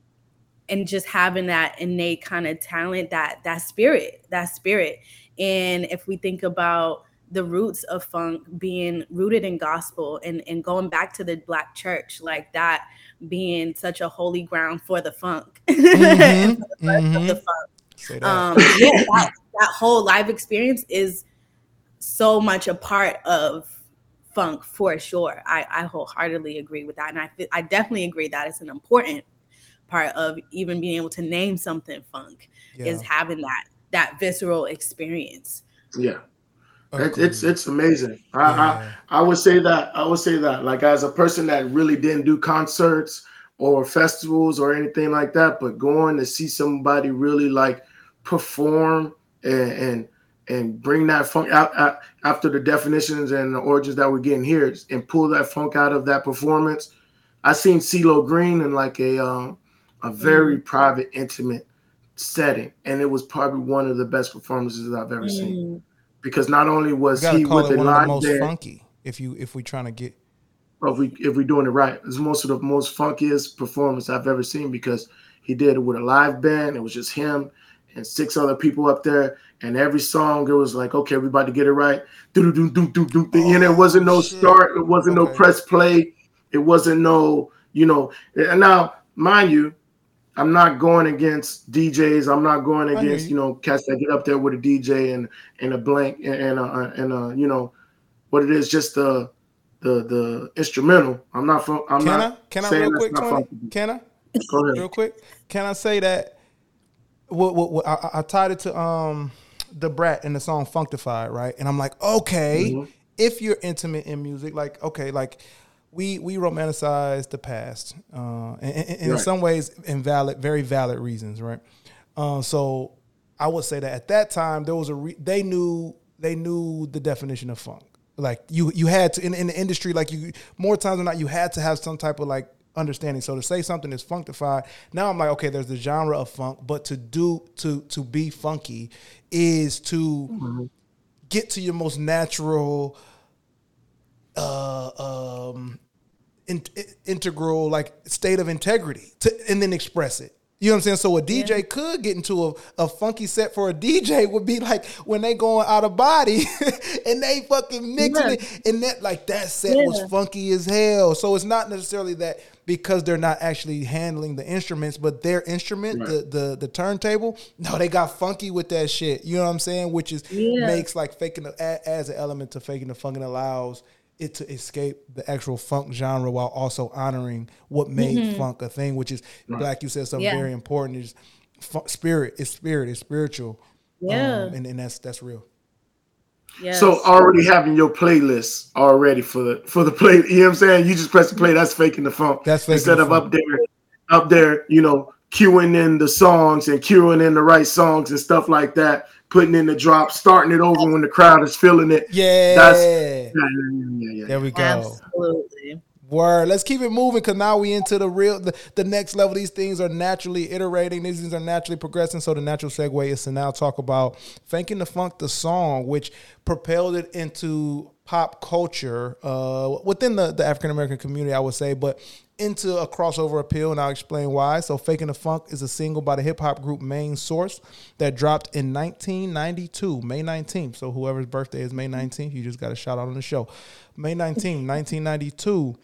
and just having that innate kind of talent that that spirit that spirit. And if we think about the roots of funk being rooted in gospel and and going back to the black church like that being such a holy ground for the funk. Mhm, *laughs* for the birth of the funk. that. um yeah that, that whole live experience is so much a part of funk for sure. I, I wholeheartedly agree with that. And I, I definitely agree that it's an important part of even being able to name something funk yeah. is having that that visceral experience. Yeah. It, it's it's amazing. I, yeah. I I would say that I would say that like as a person that really didn't do concerts or festivals or anything like that, but going to see somebody really like perform and and, and bring that funk out, out after the definitions and the origins that we're getting here and pull that funk out of that performance. I seen CeeLo Green in like a um, a very mm. private, intimate setting, and it was probably one of the best performances I've ever mm. seen. Because not only was he with the live most band, funky, if you if we're trying to get, if we if we're doing it right, it's most of the most funkiest performance I've ever seen because he did it with a live band. It was just him and six other people up there, and every song it was like, okay, we about to get it right. Do do do do do do. And it wasn't no shit. start. It wasn't okay. no press play. It wasn't no, you know. And now, mind you, I'm not going against DJs. I'm not going against you. you know cats that get up there with a DJ and and a blank and and a, and a, you know what it is just the the the instrumental. I'm not from. I'm can not. I, can I real quick, Tony? Can I? Go ahead. Real quick. Can I say that? What, what, what I, I, tied it to um Da Brat in the song Funkdafied, right? And I'm like, okay, mm-hmm. if you're intimate in music, like okay, like we we romanticize the past, uh, and, and, and right. in some ways, invalid, very valid reasons, right? Uh, so I would say that at that time there was a re- they knew they knew the definition of funk. Like you you had to in, in the industry, like you more times than not, you had to have some type of like understanding. So to say something is funkified, now I'm like, okay, there's the genre of funk, but to do to to be funky is to mm-hmm. get to your most natural uh, um, in, integral like state of integrity to, and then express it. You know what I'm saying? So a DJ yeah. could get into a, a funky set for a DJ would be like when they going out of body *laughs* and they fucking mixing yeah. it and that like that set yeah. was funky as hell. So it's not necessarily that because they're not actually handling the instruments, but their instrument, right. the, the the turntable, no, they got funky with that shit. You know what I'm saying? Which is makes like faking the, as an element to faking the funk and allows it to escape the actual funk genre while also honoring what made mm-hmm. funk a thing, which is right. like you said something yeah. very important is funk, spirit. It's spirit. It's spiritual. Yeah, um, and and that's that's real. Yes. So already having your playlist already for the for the play, you know what I'm saying? You just press the play. That's faking the funk. That's faking instead the of funk. up there, up there, you know, queuing in the songs and queuing in the right songs and stuff like that putting in the drop, starting it over when the crowd is feeling it. Yeah, that's yeah, yeah, yeah, there we go. Absolutely. Word. Let's keep it moving because now we into the real the, the next level. These things are naturally iterating. These things are naturally progressing. So the natural segue is to now talk about "Faking the Funk," the song, which propelled it into pop culture uh, within the, the African American community, I would say, but into a crossover appeal, and I'll explain why. So, Faking the Funk is a single by the hip hop group Main Source that dropped in 1992, May 19th. So, whoever's birthday is May 19th, you just got a shout out on the show. May 19th, 1992.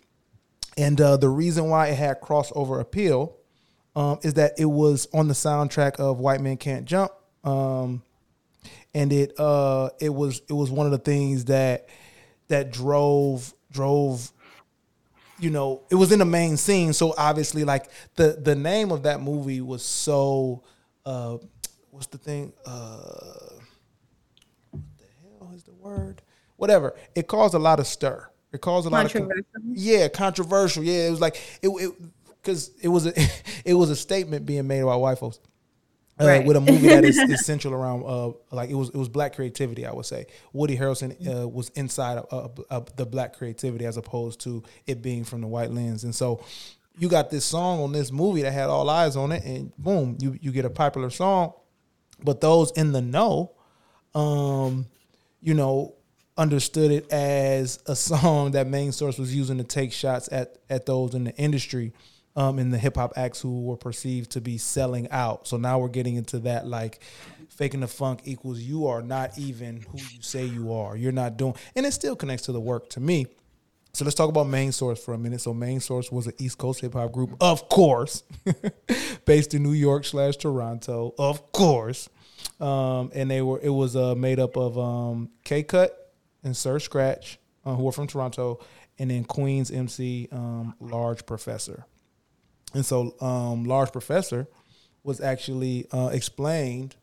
And uh, the reason why it had crossover appeal um, is that it was on the soundtrack of White Men Can't Jump. Um, and it uh, it was it was one of the things that that drove drove you know, it was in the main scene. So obviously, like the the name of that movie was so uh what's the thing? Uh what the hell is the word? Whatever. It caused a lot of stir. It caused a lot of yeah, controversial. Yeah, it was like it because it, it, was a *laughs* it was a statement being made about white folks uh, right. with a movie that is, is *laughs* central around uh, like it was it was black creativity. I would say Woody Harrelson uh, was inside of, of, the black creativity as opposed to it being from the white lens. And so you got this song on this movie that had all eyes on it, and boom, you you get a popular song. But those in the know, um, you know, understood it as a *laughs* song that main source was using to take shots at at those in the industry um, in the hip hop acts who were perceived to be selling out. So now we're getting into that like faking the funk equals you are not even who you say you are. You're not doing, and it still connects to the work to me. So let's talk about Main Source for a minute. So Main Source was an East Coast hip hop group, of course, *laughs* based in New York slash Toronto, of course. Um, and they were it was uh, made up of um, K Cut, and Sir Scratch, uh, who are from Toronto, and then Queen's MC, um, Large Professor. And so, um, Large Professor was actually uh, explained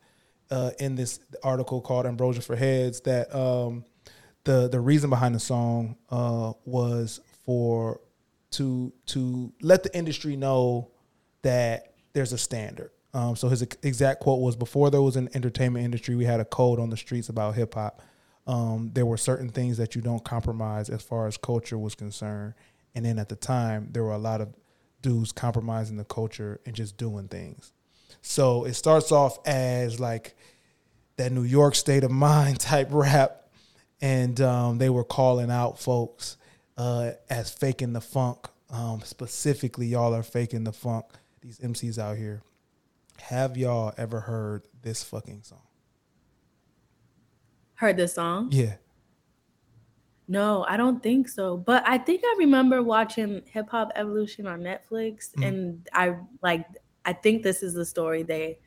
uh, in this article called Ambrosia for Heads that um, the the reason behind the song uh, was for to to let the industry know that there's a standard. Um, so his exact quote was: "Before there was an entertainment industry, we had a code on the streets about hip hop. Um, there were certain things that you don't compromise as far as culture was concerned. And then at the time, there were a lot of dudes compromising the culture and just doing things. So it starts off as like that New York state of *laughs* mind type rap, and um, they were calling out folks uh, as faking the funk. Um, specifically, y'all are faking the funk. These MCs out here. Have y'all ever heard this fucking song? Heard this song? Yeah. No, I don't think so. But I think I remember watching Hip Hop Evolution on Netflix, Mhm. and I like. I think this is the story they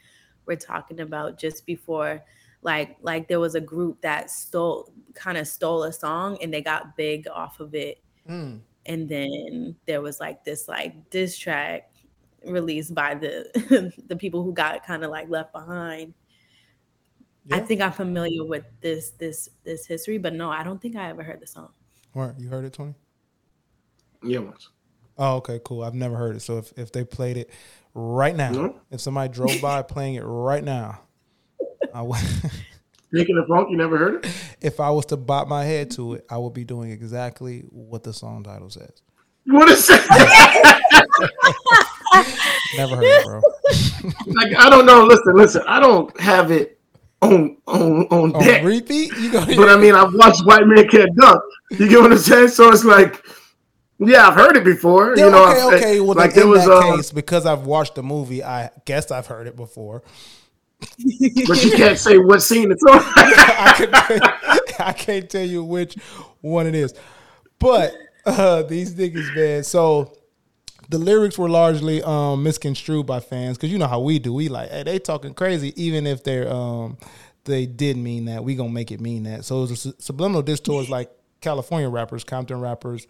were talking about just before. Like, like there was a group that stole, kind of stole a song, and they got big off of it. Mm. And then there was like this like diss track released by the *laughs* the people who got kind of like left behind. I think I'm familiar with this this this history, but no, I don't think I ever heard the song. Where you heard it, Tony? Yeah, once. Oh, okay, cool. I've never heard it. So if, if they played it right now, No. if somebody drove by playing it right now, I would, *laughs* Taking the funk, you never heard it? if I was to bop my head to it, I would be doing exactly what the song title says. What is *laughs* that? Never heard it, bro. *laughs* like I don't know. Listen, listen. I don't have it on on on On deck. repeat, you go. but I mean, I've watched White Man Can't Dunk. You get what I'm saying? So it's like, yeah, I've heard it before. Yeah, you know, okay, I've- okay. Well, like in was, that uh, case, because I've watched the movie, I guess I've heard it before. but you *laughs* can't say what scene it's on. *laughs* I, can, I can't tell you which one it is, but uh, these niggas, man. So the lyrics were largely um, misconstrued by fans because you know how we do. We like, hey, they talking crazy, even if they're um, they did mean that. We gonna make it mean that. So it was a su- subliminal diss towards like California rappers, Compton rappers,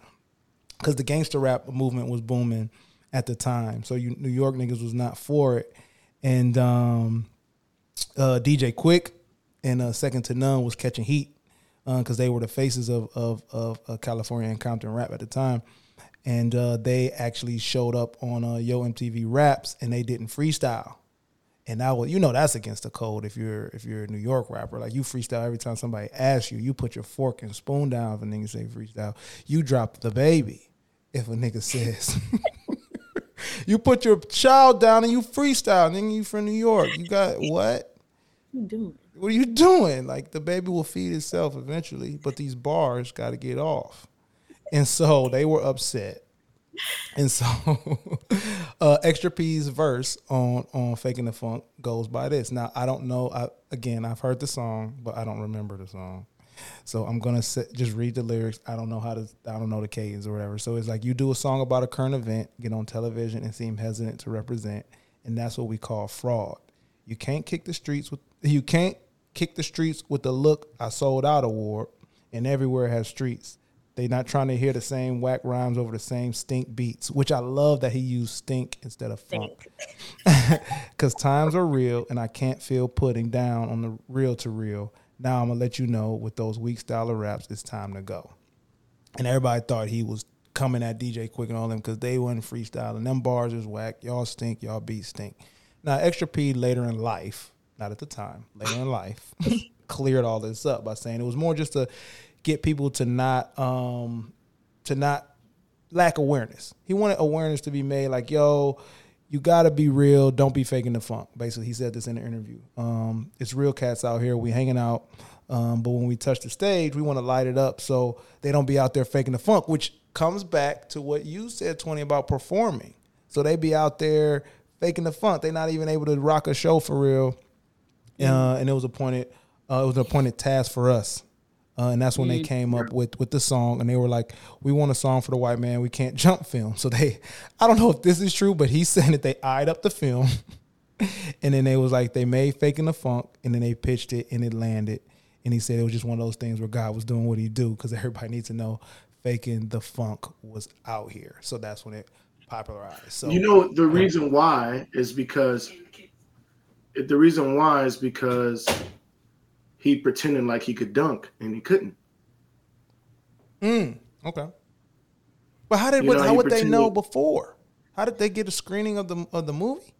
because the gangster rap movement was booming at the time. So you, New York niggas was not for it, and um, uh, DJ Quik and uh, Second II None was catching heat because they were the faces of of, of uh, California and Compton rap at the time, and uh, they actually showed up on uh, Yo MTV Raps and they didn't freestyle. And that was, you know, that's against the code if you're if you're a New York rapper. Like you freestyle every time somebody asks you. You put your fork and spoon down if a nigga say freestyle. You drop the baby if a nigga says. *laughs* you put your child down and you freestyle. Nigga, you from New York. You got what? *laughs* What you doing? What are you doing? Like the baby will feed itself eventually, but these bars got to get off. And so they were upset. And so *laughs* uh, Extra P's verse on on Faking the Funk goes by this. Now I don't know. I, again, I've heard the song, but I don't remember the song. So I'm gonna sit, just read the lyrics. I don't know how to. I don't know the cadence or whatever. So it's like you do a song about a current event, get on television, and seem hesitant to represent, and that's what we call fraud. You can't kick the streets with. You can't kick the streets with the look I sold out award, and everywhere has streets. They not trying to hear the same whack rhymes over the same stink beats, which I love that he used stink instead of funk. *laughs* Cause times are real and I can't feel putting down on the real to real. Now I'm gonna let you know with those weak style of raps, it's time to go. And everybody thought he was coming at DJ Quik and all them because they wasn't freestyling. Them bars is whack. Y'all stink, y'all beats stink. Now Extra P later in life, not at the time, later in life, *laughs* cleared all this up by saying it was more just to get people to not um to not lack awareness. He wanted awareness to be made like, yo, you gotta be real. Don't be faking the funk. Basically, he said this in the interview. Um, it's real cats out here. We hanging out. Um, but when we touch the stage, we want to light it up so they don't be out there faking the funk, which comes back to what you said, 20, about performing. So they be out there faking the funk. They're not even able to rock a show for real. Uh, and it was appointed, uh, it was an appointed task for us. Uh, and that's when they came up with with the song, and they were like, "We want a song for the white man. We can't jump film." So they, *laughs* I don't know if this is true, but he *laughs* said that they eyed up the film, *laughs* and then they was like they made faking the funk, and then they pitched it, and it landed, and he said it was just one of those things where God was doing what he do because everybody needs to know faking the funk was out here. So that's when it popularized. So You know the reason why is because the reason why is because he pretended like he could dunk and he couldn't. Mm, okay. But how did You know, how would they know before? How did they get a screening of the of the movie?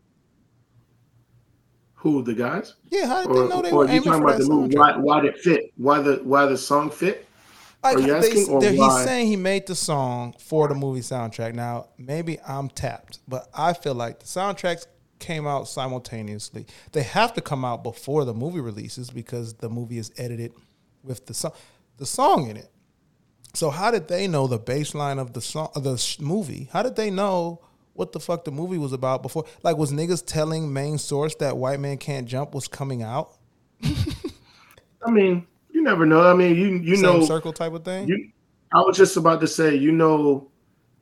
Who the guys? Yeah, how did Or, they know they or were you aiming talking for about that the movie? Why, why did it fit? Why the why the song fit? Like Are you asking, or they're- he's saying he made the song for the movie soundtrack. Now, maybe I'm tapped, but I feel like the soundtracks came out simultaneously. They have to come out before the movie releases because the movie is edited with the song, the song in it. So how did they know the baseline of the song, of the sh- movie? How did they know what the fuck the movie was about before? Like, was niggas telling main source that White Man Can't Jump was coming out? *laughs* I mean, you never know. I mean, you you Same know, circle type of thing. you. I was just about to say, you know,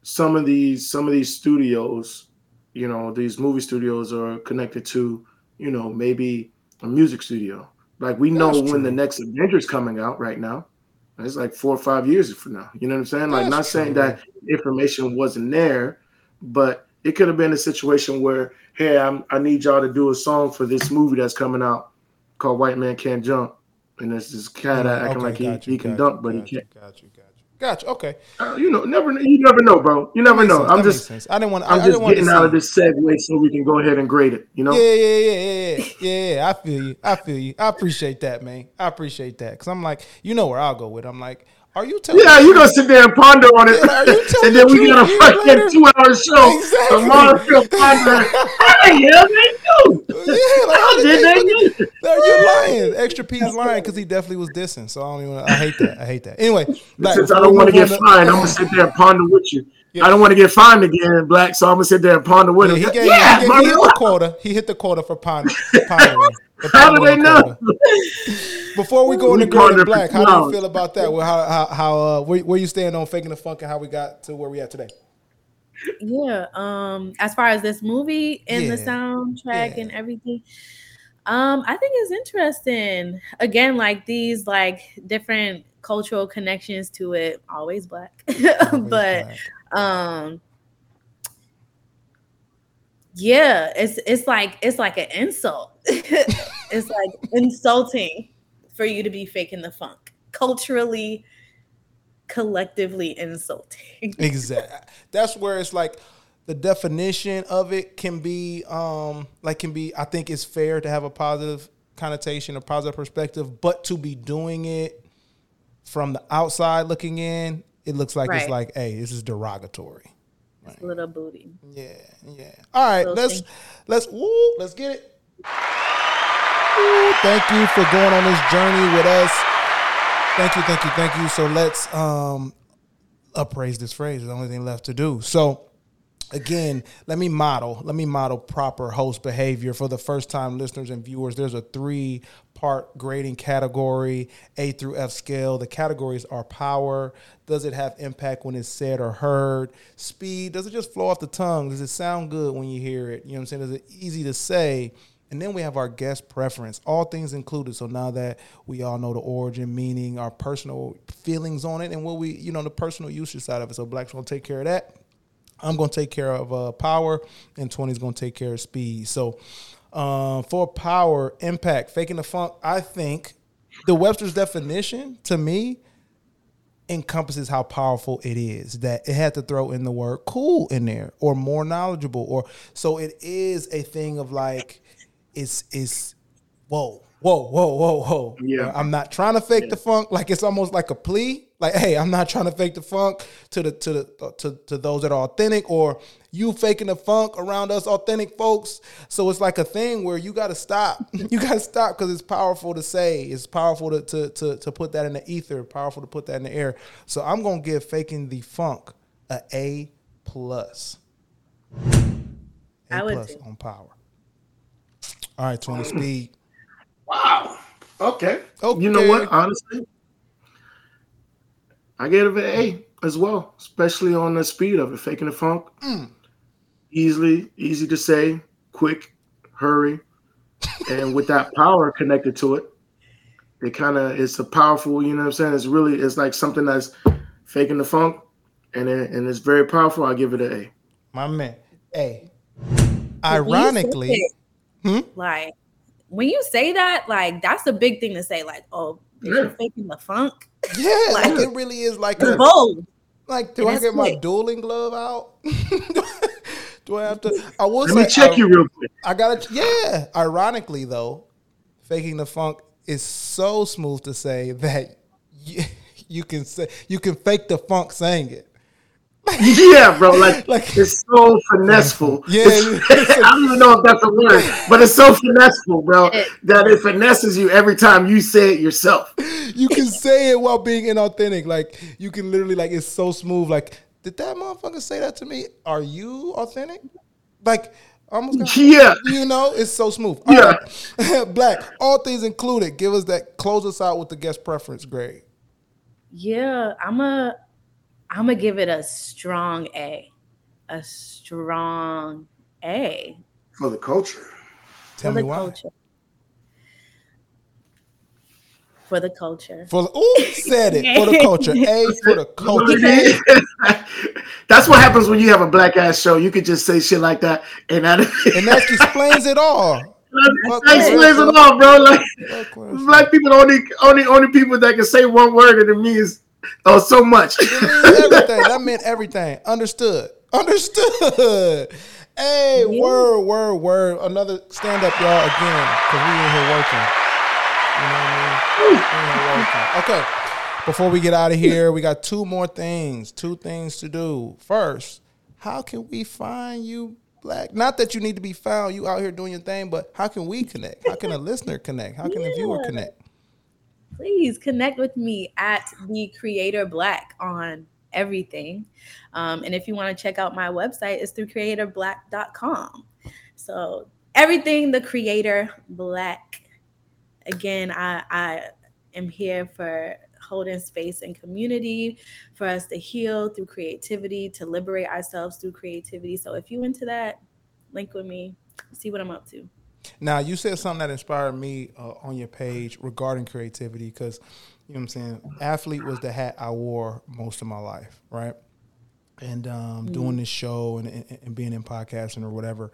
some of these some of these studios, you know, these movie studios are connected to, you know, maybe a music studio. Like we know That's when true. the next Avengers coming out right now. It's like four or five years from now. You know what I'm saying? Like That's not saying that information wasn't there, but it could have been a situation where, hey, I'm, I need y'all to do a song for this movie that's coming out called White Man Can't Jump. And there's this cat acting Okay, like he, you, he can dunk, but he can't. Got you, got you, got you. Okay, Uh, you know, never you never know, bro. You never know. sense, I'm that just. I didn't want. I, I'm I just didn't want getting out of this segue so we can go ahead and grade it. You know? Yeah, yeah, yeah, yeah, yeah, yeah, yeah. I feel you. I feel you. I appreciate that, man. I appreciate that because I'm like, you know where I'll go with. it. I'm like, are you telling? Yeah, you gonna sit there and ponder on it, Yeah, are you telling and then we get a fucking two-hour show. Exactly. Tomorrow still pondering. *laughs* Hey, yeah, they do. Yeah, like, how How did they they do? No, you're lying. Extra P is lying because he definitely was dissing. So I don't even. I hate that. I hate that. Anyway, Black, Since I don't want to get fined, I'm gonna *laughs* sit there and ponder with you. I don't want to get fined again, Black. So I'm gonna sit there and ponder with Yeah, him. he, gave, yeah, he, gave, he hit the quota. He hit the quota for pond, pondering. *laughs* The How do they know? *laughs* Before we go into Great pondered and Black, how do you feel about that? Well, how how, how uh, where, where you stand on faking the funk and how we got to where we at today? Yeah. Um, as far as this movie and the soundtrack Yeah. and everything, um, I think it's interesting. Again, like these like different cultural connections to it, always black. *laughs* Always but black. um yeah, it's it's like it's like an insult. *laughs* it's like insulting for you to be faking the funk. Culturally, collectively insulting. *laughs* Exactly. That's where it's like the definition of it can be um like can be I think it's fair to have a positive connotation, a positive perspective, but to be doing it from the outside looking in, it looks like it's like, hey, this is derogatory. Little booty. Yeah, yeah. All right, Little let's thing. let's woo, let's get it. Thank you for going on this journey with us. Thank you, thank you, thank you. So let's um upraise this phrase. It's the only thing left to do. So again, let me model, let me model proper host behavior for the first time listeners and viewers. There's a three part grading category, A through F scale. The categories are power. Does it have impact when it's said or heard? Speed. Does it just flow off the tongue? Does it sound good when you hear it? You know what I'm saying? Is it easy to say? And then we have our guest preference, all things included. So now that we all know the origin, meaning, our personal feelings on it, and what we, you know, the personal usage side of it. So Black's gonna take care of that. I'm gonna take care of uh, power, and 20 is gonna take care of speed. So uh, for power, impact, faking the funk, I think the Webster's definition to me encompasses how powerful it is that it had to throw in the word cool in there or more knowledgeable or so it is a thing of like it's it's whoa whoa whoa whoa whoa Yeah. i'm not trying to fake the funk like it's almost like a plea like hey i'm not trying to fake the funk to the to the uh, to, to those that are authentic or you faking the funk around us authentic folks so it's like a thing where you got to stop *laughs* you got to stop because it's powerful to say it's powerful to, to to to put that in the ether powerful to put that in the air so i'm gonna give faking the funk a a plus I a would plus too. on power all right 20 speed Wow. Okay. Okay. You know what? Honestly, I gave it an A as well, especially on the speed of it, faking the funk. Mm. Easily, easy to say, quick, hurry, and with that power connected to it, It kind of it's a powerful. You know what I'm saying? It's really it's like something that's faking the funk, and it, and it's very powerful. I give it an A. My man. Hey. When Ironically, it, Hmm? like when you say that, like that's a big thing to say. Like, oh, bitch, you're faking the funk. Yeah, like Like- it really is like a, bold. like do And I it's get my quick. dueling glove out? *laughs* do I have to I will Let say me check I- you real quick. I gotta, yeah. Ironically, though, faking the funk is so smooth to say that *laughs* you, you can say you can fake the funk saying it. Yeah, bro. Like, *laughs* Like- it's so finesseful. Yeah, It's- *laughs* I don't even know if that's a word, but it's so finesseful, bro, that it finesses you every time you say it yourself. *laughs* You can say it while being inauthentic. Like you can literally, like it's so smooth. Like, did that motherfucker say that to me? Are you authentic? Like, almost. Got, Yeah. You know, it's so smooth. All Yeah. right. Black. All things included. Give us that. Close us out with the guest preference grade. Yeah, I'm a I'm gonna give it a strong A. A strong A For the culture. Tell for me the why. culture. For the culture. For the, ooh, said it for the *laughs* culture. A for the culture. *laughs* That's what happens when you have a black ass show. You could just say shit like that, and that, *laughs* and that explains it all. that explains it all, bro. Like black people, only only only people that can say one word, and it means *laughs* oh so much. Everything. That meant everything. Understood. Understood. Hey, word, word, word. Another stand up, y'all, again, because we in here working. You know what I mean? We in here working. Okay. Before we get out of here, we got two more things. Two things to do. First, how can we find you, Black? Not that you need to be found. You out here doing your thing, but how can we connect? How can a listener connect? How can a viewer connect? Please connect with me at the creator black on everything. Um, and if you want to check out my website it's through creatorblack.com so everything the creator black again i i am here for holding space and community for us to heal through creativity to liberate ourselves through creativity. So if you into that link with me see what i'm up to Now, you said something that inspired me uh, on your page regarding creativity because, you know what I'm saying? Athlete was the hat I wore most of my life, right? And um, doing this show and, and, and being in podcasting or whatever,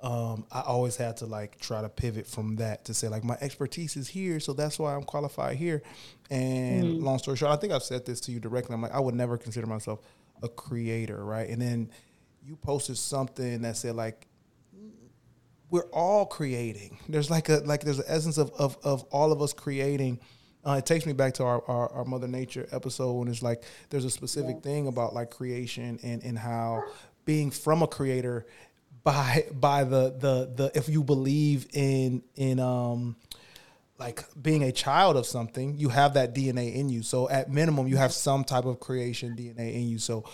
um, I always had to like try to pivot from that to say, like, my expertise is here, so that's why I'm qualified here. And long story short, I think I've said this to you directly. I'm like, I would never consider myself a creator, right? And then you posted something that said, like, we're all creating. There's like a like there's an essence of of, of all of us creating. Uh, it takes me back to our, our, our Mother Nature episode when it's like there's a specific thing about like creation and, and how being from a creator by by the the the if you believe in in um like being a child of something, you have that DNA in you. So at minimum, you have some type of creation DNA in you. So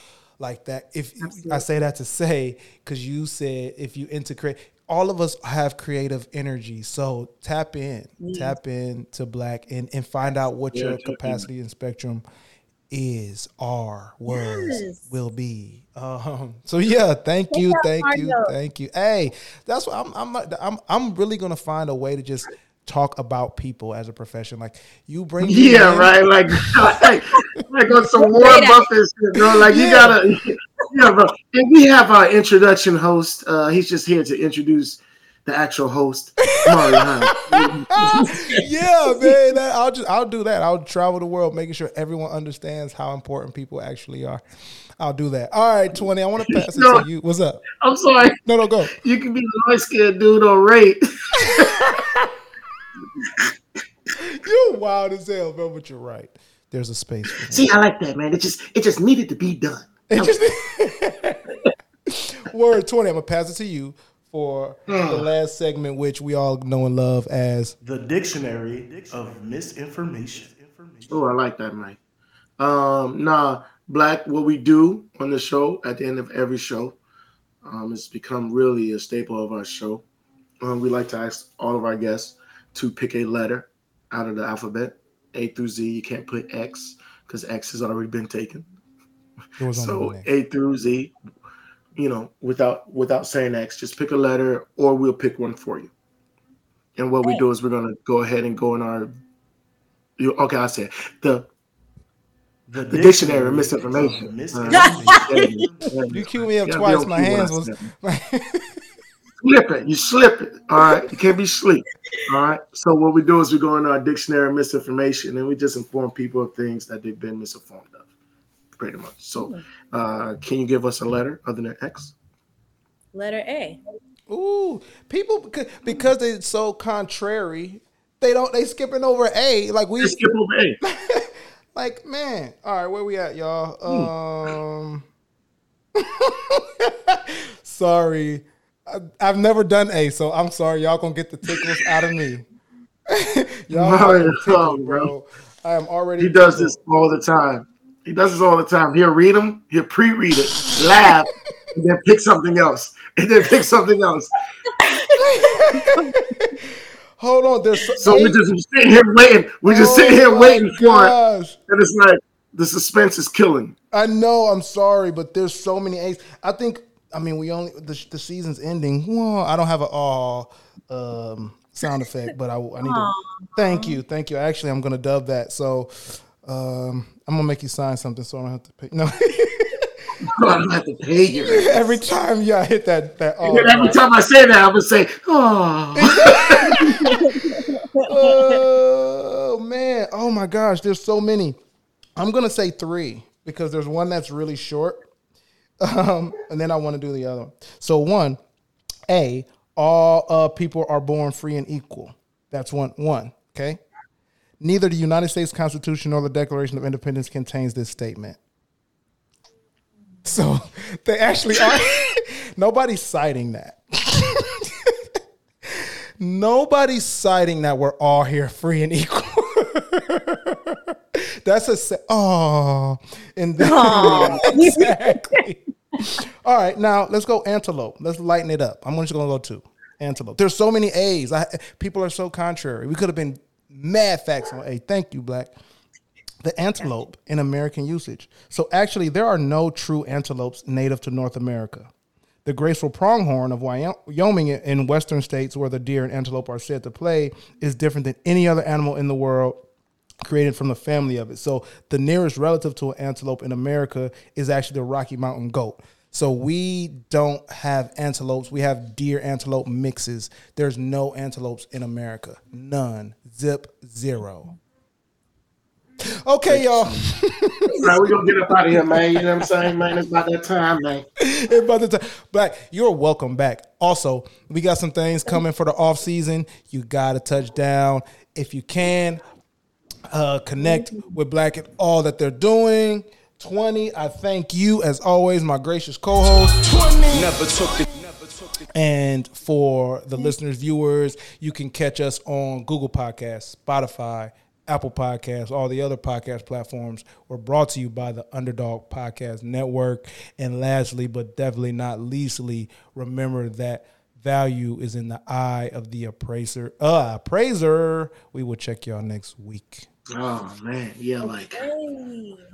like that, if I say that to say, because you said if you integrate, all of us have creative energy. So tap in, tap in to black and, and find out what Yeah, your tap in. capacity and spectrum is, are, was, Yes. will be. Um, so yeah, thank you, thank you, thank you. Hey, that's what I'm. I'm. I'm. I'm really gonna find a way to just talk about people as a profession. Like you bring. *laughs* Yeah, in- right. Like, *laughs* like, like on some Warren Great idea. Buffett shit, bro. Like, you gotta, *laughs* yeah, bro. And we have our introduction host. Uh, he's just here to introduce the actual host, Mario. Yeah, man. That, I'll just. I'll do that. I'll travel the world, making sure everyone understands how important people actually are. I'll do that. All right, twenty. I want to pass it No. to you. What's up? I'm sorry. No, no, go. You can be the light skinned dude on rate. You're wild as hell, man. But you're right. There's a space. For. See, I like that, man. It just, it just needed to be done. It just- *laughs* Word 20. I'm going to pass it to you for the last segment, which we all know and love as The dictionary of misinformation. Oh, I like that, Mike. Um, nah, Black, what we do on the show at the end of every show, um, it's become really a staple of our show. Um, we like to ask all of our guests to pick a letter out of the alphabet, A through Z. You can't put X because X has already been taken. it was on So. A through Z, you know, without without saying X, just pick a letter, or we'll pick one for you. And what we do is we're gonna go ahead and go in our You, okay, I said the The, the dictionary of misinformation. of Uh, *laughs* You cue me up yeah, twice. My hands when was. *laughs* I said it. You slip it. All right. You can't be sleep. All right. So what we do is we go into our dictionary of misinformation and we just inform people of things that they've been misinformed of. Pretty much. So uh can you give us a letter other than X? Letter A. Ooh, people because because they're so contrary, they don't they skipping over A. Like we Just skip over A. *laughs* like man. All right, where we at, y'all? Um, *laughs* sorry, I, I've never done A, so I'm sorry. Y'all gonna get the tickles out of me. *laughs* y'all No, are tickled, bro. I am already. He does tickled. this all the time. He does this all the time. He'll read them, he'll pre-read it, laugh, *laughs* and then pick something else. And then pick something else. *laughs* Hold on, there's so, A- we just sitting oh here waiting. We're just sitting here Oh waiting for it. And it's like the suspense is killing. I know. I'm sorry, but there's so many A's. I think. I mean, we only the, the season's ending. Well, I don't have a all um, sound effect, but I, I need to. Thank you, thank you. Actually, I'm gonna dub that. So um, I'm gonna make you sign something, so I don't have to pay. No, *laughs* I don't have to pay you. every time yeah, I hit that that. Oh, And every time I say that, I'm gonna say, "Oh, oh man! Oh my gosh! There's so many. I'm gonna say three because there's one that's really short, um, and then I want to do the other one. So one, A, all uh, people are born free and equal. That's one. One. Okay. Neither the United States Constitution nor the Declaration of Independence contains this statement. So *laughs* they actually are. *laughs* nobody's citing that. *laughs* Nobody's citing that we're all here free and equal. That's a oh, and then, *laughs* exactly. All right, now let's go antelope. Let's lighten it up. I'm just gonna go to antelope. There's so many A's. I, people are so contrary. We could have been mad facts on A. Thank you, Black. The antelope in American usage. So actually, there are no true antelopes native to North America. The graceful pronghorn of Wyoming in western states where the deer and antelope are said to play is different than any other animal in the world created from the family of it. So the nearest relative to an antelope in America is actually the Rocky Mountain goat. So we don't have antelopes. We have deer antelope mixes. There's no antelopes in America. None. Zip zero. Okay, y'all. *laughs* we gonna get up out of here, man. You know what I'm saying, man? It's about that time, man. *laughs* It's about the time. Black, you're welcome back. Also, we got some things coming for the off season. You got to touch down if you can. Uh, connect with Black and all that they're doing. 20, I thank you as always, my gracious co-host. Never took the And for the listeners, viewers, you can catch us on Google Podcasts, Spotify, Apple Podcasts, all the other podcast platforms. We're brought to you by the Underdog Podcast Network. And lastly, but definitely not leastly, remember that value is in the eye of the appraiser. Uh, appraiser. We will check y'all next week. Oh man, yeah, like